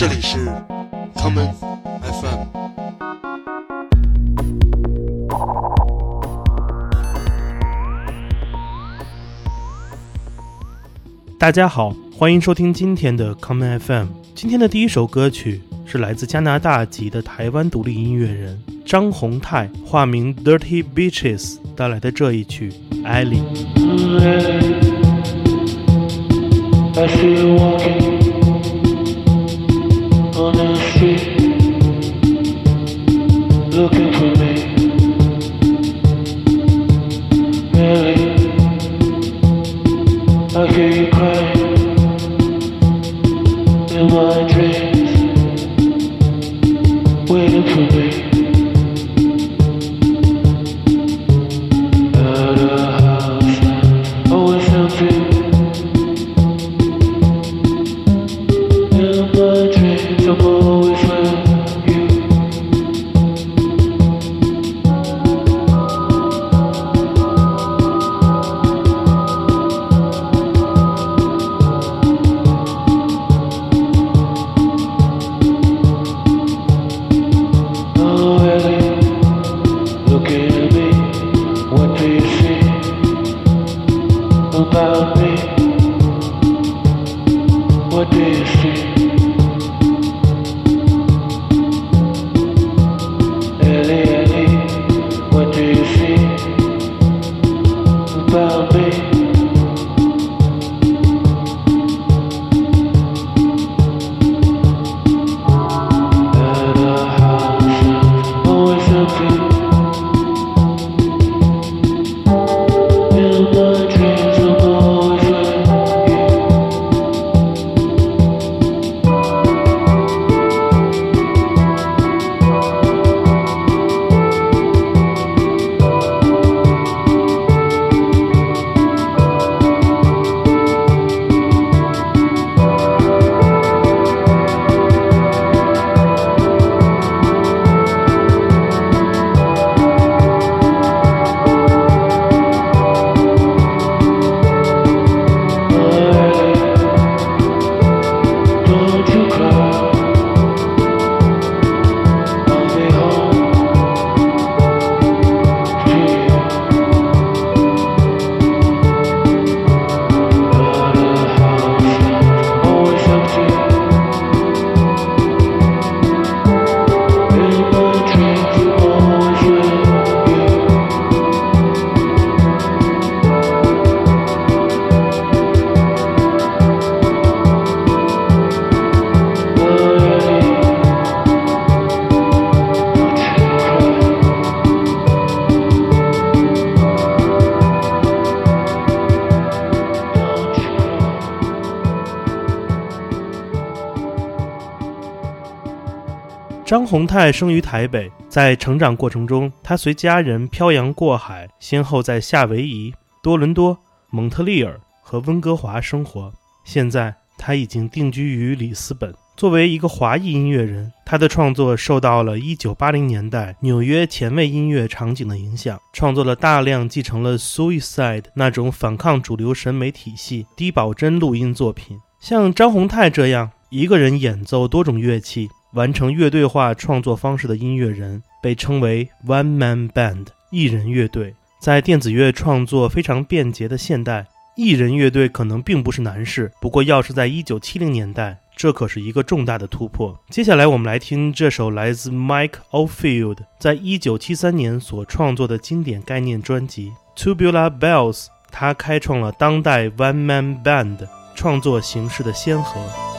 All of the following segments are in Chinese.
这里是 common FM。大家好，欢迎收听今天的 common FM。今天的第一首歌曲是来自加拿大籍的台湾独立音乐人张宏泰（化名 Dirty Beaches） 带来的这一曲《艾 looking for 宏泰生于台北，在成长过程中，他随家人漂洋过海，先后在夏威夷、多伦多、蒙特利尔和温哥华生活。现在他已经定居于里斯本。作为一个华裔音乐人，他的创作受到了1980年代纽约前卫音乐场景的影响，创作了大量继承了 Suicide 那种反抗主流审美体系、低保真录音作品。像张宏泰这样一个人演奏多种乐器，完成乐队化创作方式的音乐人，被称为 One Man Band 一人乐队。在电子乐创作非常便捷的现代，一人乐队可能并不是难事。不过，要是在1970年代，这可是一个重大的突破。接下来，我们来听这首来自 Mike Oldfield 在1973年所创作的经典概念专辑《Tubular Bells》，他开创了当代 One Man Band 创作形式的先河。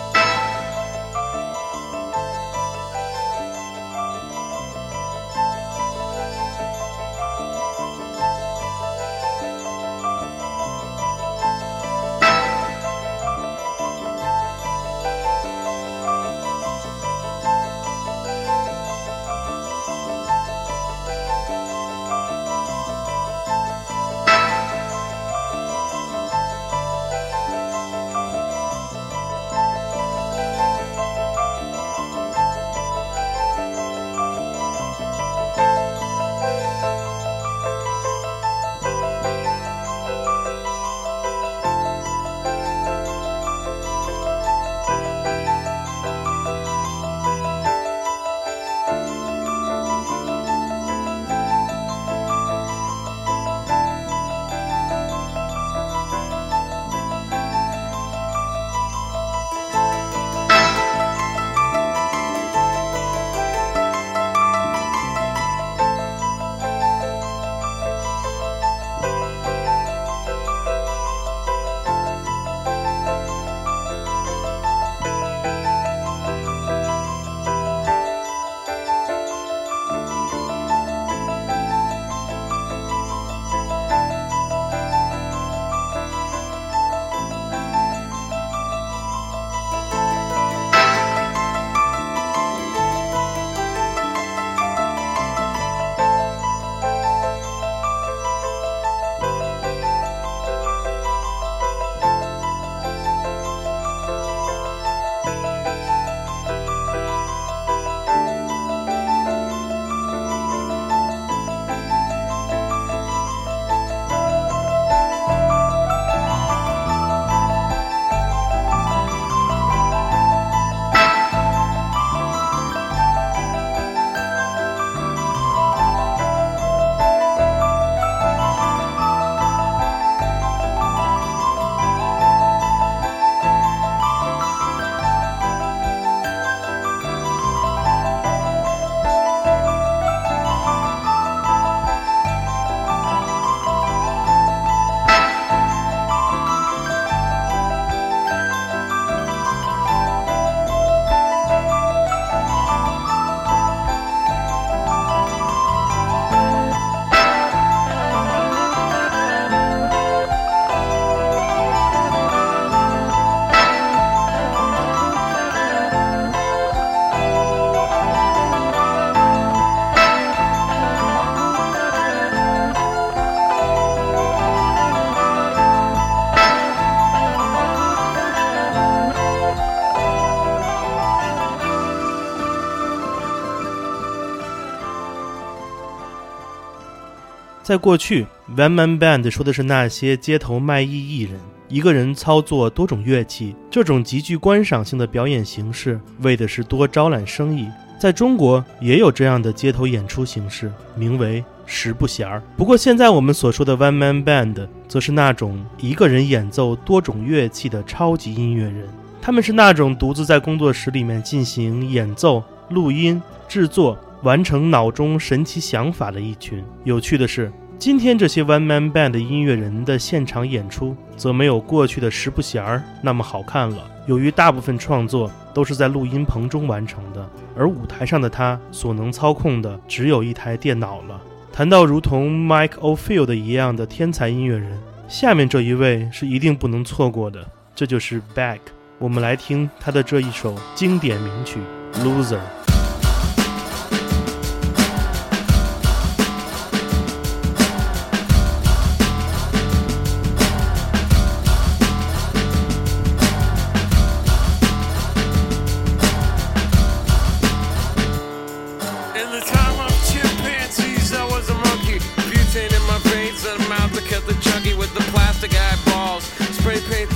在过去，One Man Band 说的是那些街头卖艺艺人，一个人操作多种乐器，这种极具观赏性的表演形式，为的是多招揽生意。在中国也有这样的街头演出形式，名为十不弦儿。不过现在我们所说的 One Man Band，则是那种一个人演奏多种乐器的超级音乐人。他们是那种独自在工作室里面进行演奏、录音、制作。完成脑中神奇想法的一群。有趣的是，今天这些 One Man Band 音乐人的现场演出，则没有过去的十不弦儿那么好看了。由于大部分创作都是在录音棚中完成的，而舞台上的他所能操控的只有一台电脑了。谈到如同 Mike O'Field 一样的天才音乐人，下面这一位是一定不能错过的，这就是 Beck。我们来听他的这一首经典名曲《Loser》。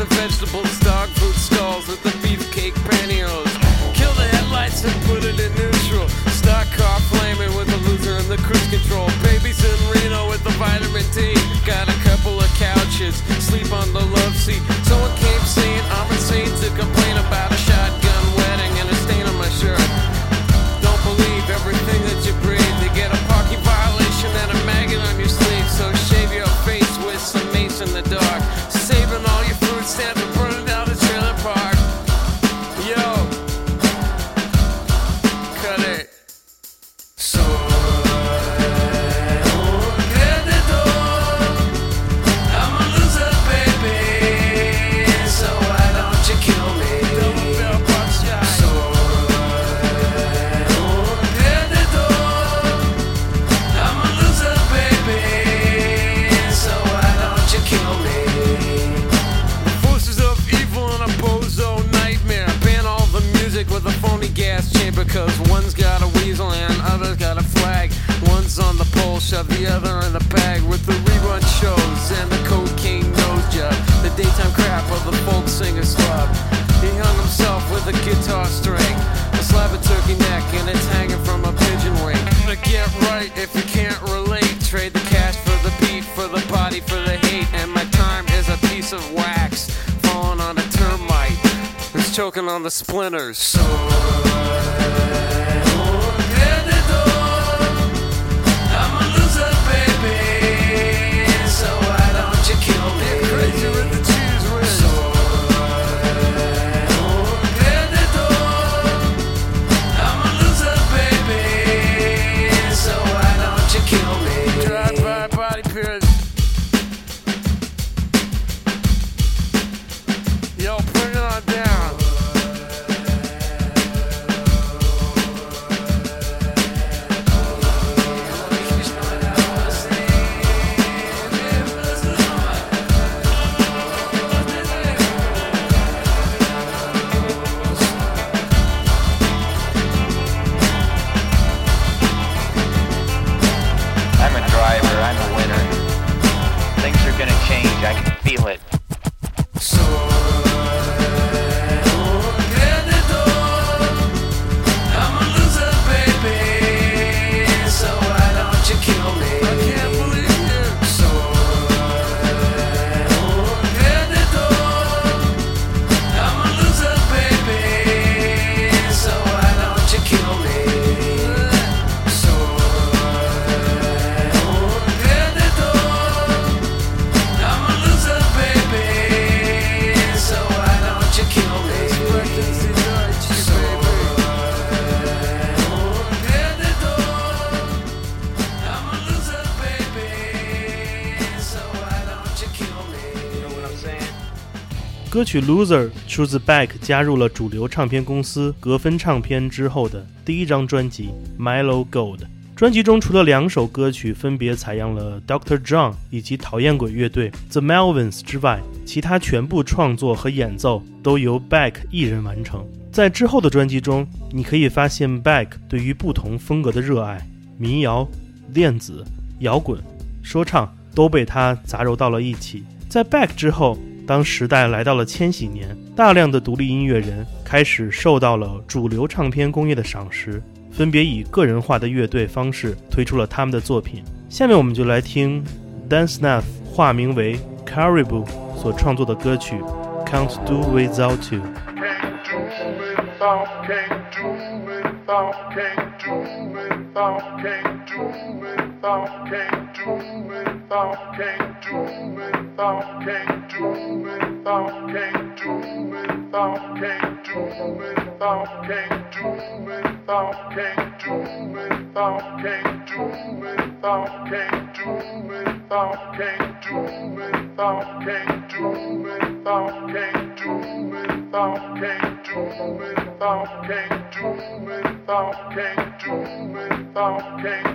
The vegetables, dog food stalls with the beefcake pantyhose. Kill the headlights and put it in neutral. Stock car flaming with the loser and the cruise control. Babies in Reno with the vitamin D. Got a couple of couches, sleep on the love seat. Someone shove the other in the bag with the rerun shows and the cocaine nose job. The daytime crap of the folk singer's club. He hung himself with a guitar string, a slab of turkey neck, and it's hanging from a pigeon wing. To get right if you can't relate, trade the cash for the beat, for the body, for the hate, and my time is a piece of wax falling on a termite. It's choking on the splinters. So. that body period. 歌曲《Loser》出自 Beck 加入了主流唱片公司格芬唱片之后的第一张专辑《Milo Gold》。专辑中除了两首歌曲分别采样了 Doctor John 以及讨厌鬼乐队 The Melvins 之外，其他全部创作和演奏都由 Beck 一人完成。在之后的专辑中，你可以发现 Beck 对于不同风格的热爱——民谣、电子、摇滚、说唱——都被他杂糅到了一起。在 Beck 之后，当时代来到了千禧年，大量的独立音乐人开始受到了主流唱片工业的赏识，分别以个人化的乐队方式推出了他们的作品。下面我们就来听 Dan Snath 化名为 Caribou 所创作的歌曲《Can't Do Without You》。Can't do without, can't do without, can't do without. can't do without, can't do without, can't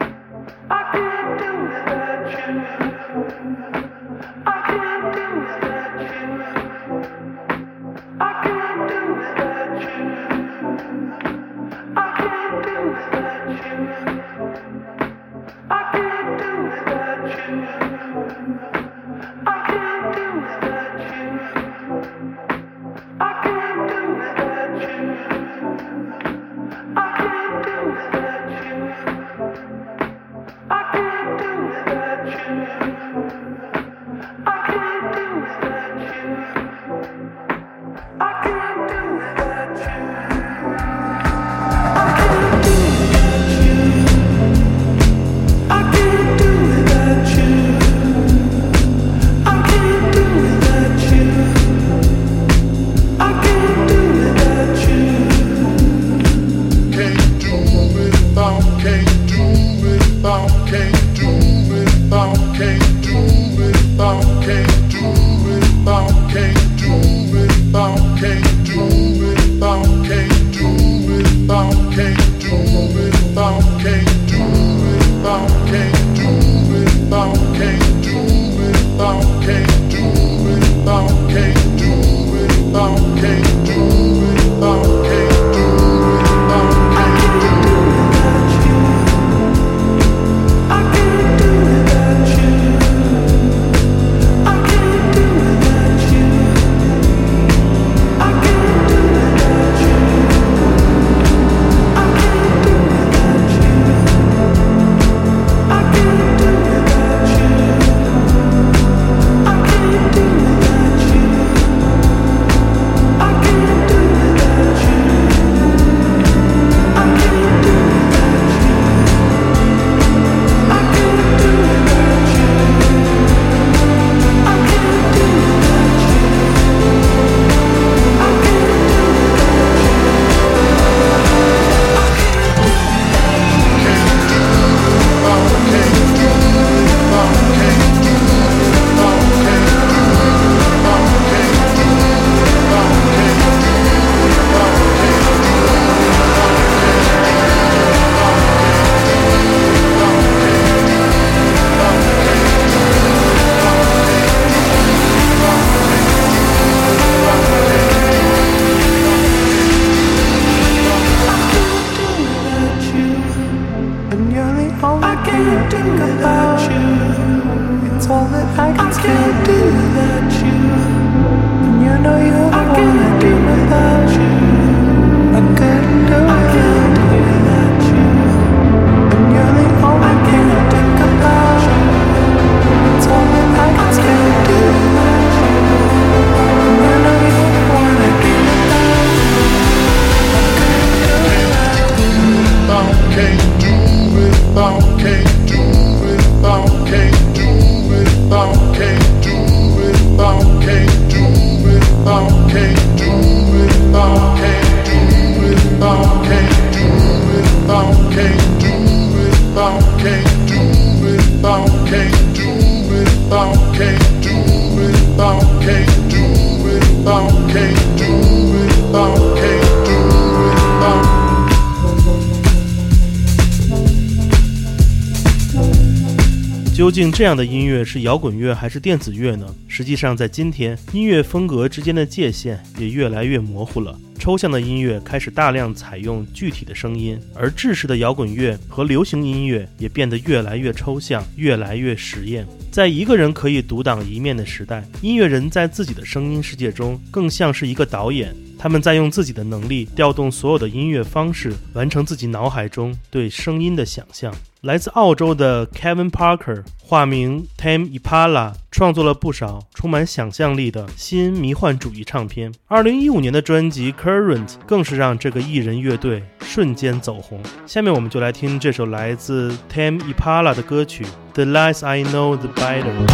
究竟这样的音乐是摇滚乐还是电子乐呢？实际上，在今天，音乐风格之间的界限也越来越模糊了。抽象的音乐开始大量采用具体的声音，而制式的摇滚乐和流行音乐也变得越来越抽象，越来越实验。在一个人可以独当一面的时代，音乐人在自己的声音世界中更像是一个导演。他们在用自己的能力调动所有的音乐方式，完成自己脑海中对声音的想象。来自澳洲的 Kevin Parker，化名 Tam Ipala，创作了不少充满想象力的新迷幻主义唱片。二零一五年的专辑 Current 更是让这个艺人乐队瞬间走红。下面我们就来听这首来自 Tam Ipala 的歌曲《The Less I Know The Better》。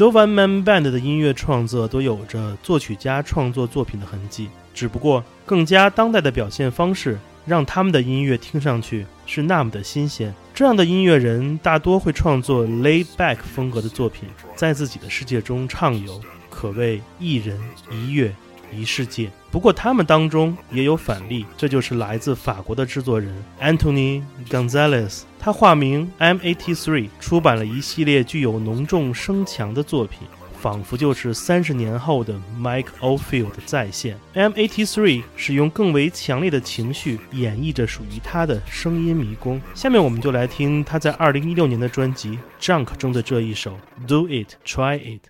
多 one man band 的音乐创作都有着作曲家创作作品的痕迹，只不过更加当代的表现方式让他们的音乐听上去是那么的新鲜。这样的音乐人大多会创作 laid back 风格的作品，在自己的世界中畅游，可谓一人一乐一世界。不过他们当中也有反例，这就是来自法国的制作人 Anthony Gonzalez，他化名 M83，出版了一系列具有浓重声强的作品。仿佛就是三十年后的 Mike Oldfield 的再现。M83 使用更为强烈的情绪演绎着属于他的声音迷宫。下面我们就来听他在二零一六年的专辑《Junk》中的这一首《Do It Try It》。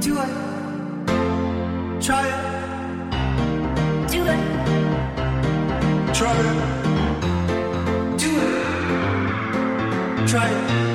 Do it. Try it. Do it. Try it. Try it.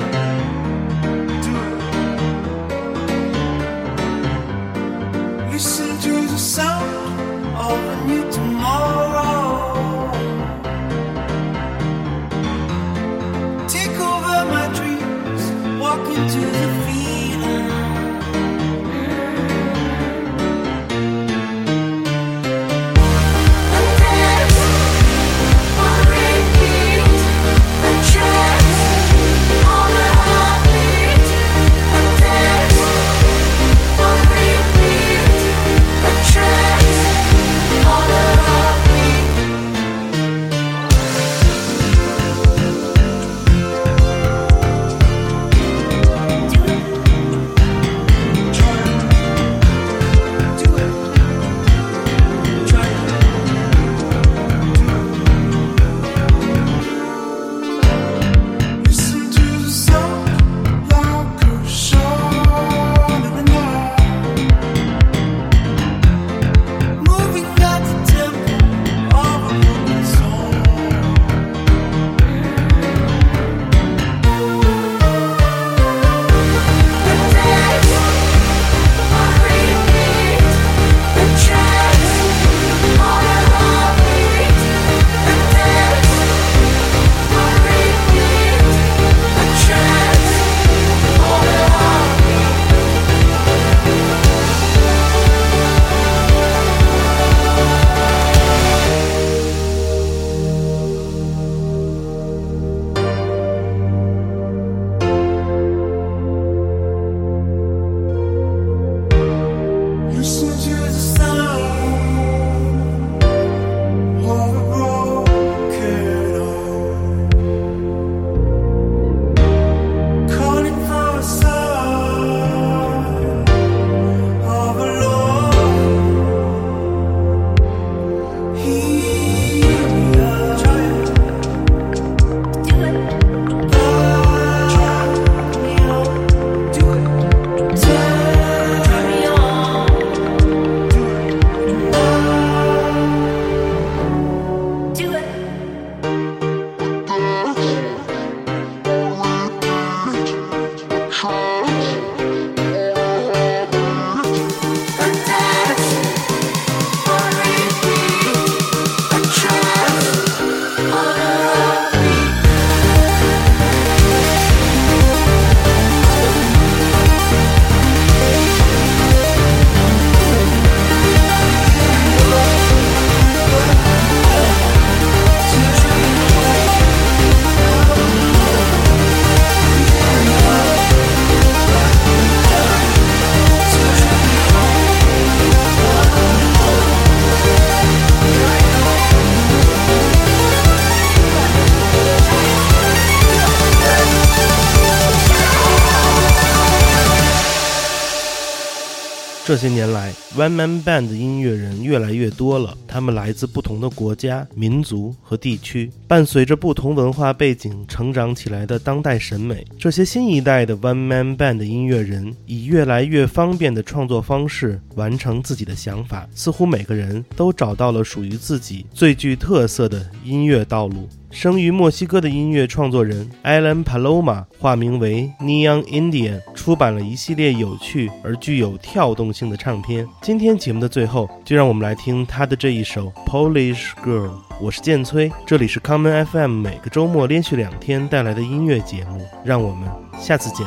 这些年来，One Man Band 音乐人越来越多了，他们来自不同的国家、民族和地区，伴随着不同文化背景成长起来的当代审美。这些新一代的 One Man Band 音乐人以越来越方便的创作方式完成自己的想法，似乎每个人都找到了属于自己最具特色的音乐道路。生于墨西哥的音乐创作人 Alan Paloma，化名为 Neon Indian，出版了一系列有趣而具有跳动性的唱片。今天节目的最后，就让我们来听他的这一首 Polish Girl。我是建崔，这里是 Common FM，每个周末连续两天带来的音乐节目。让我们下次见。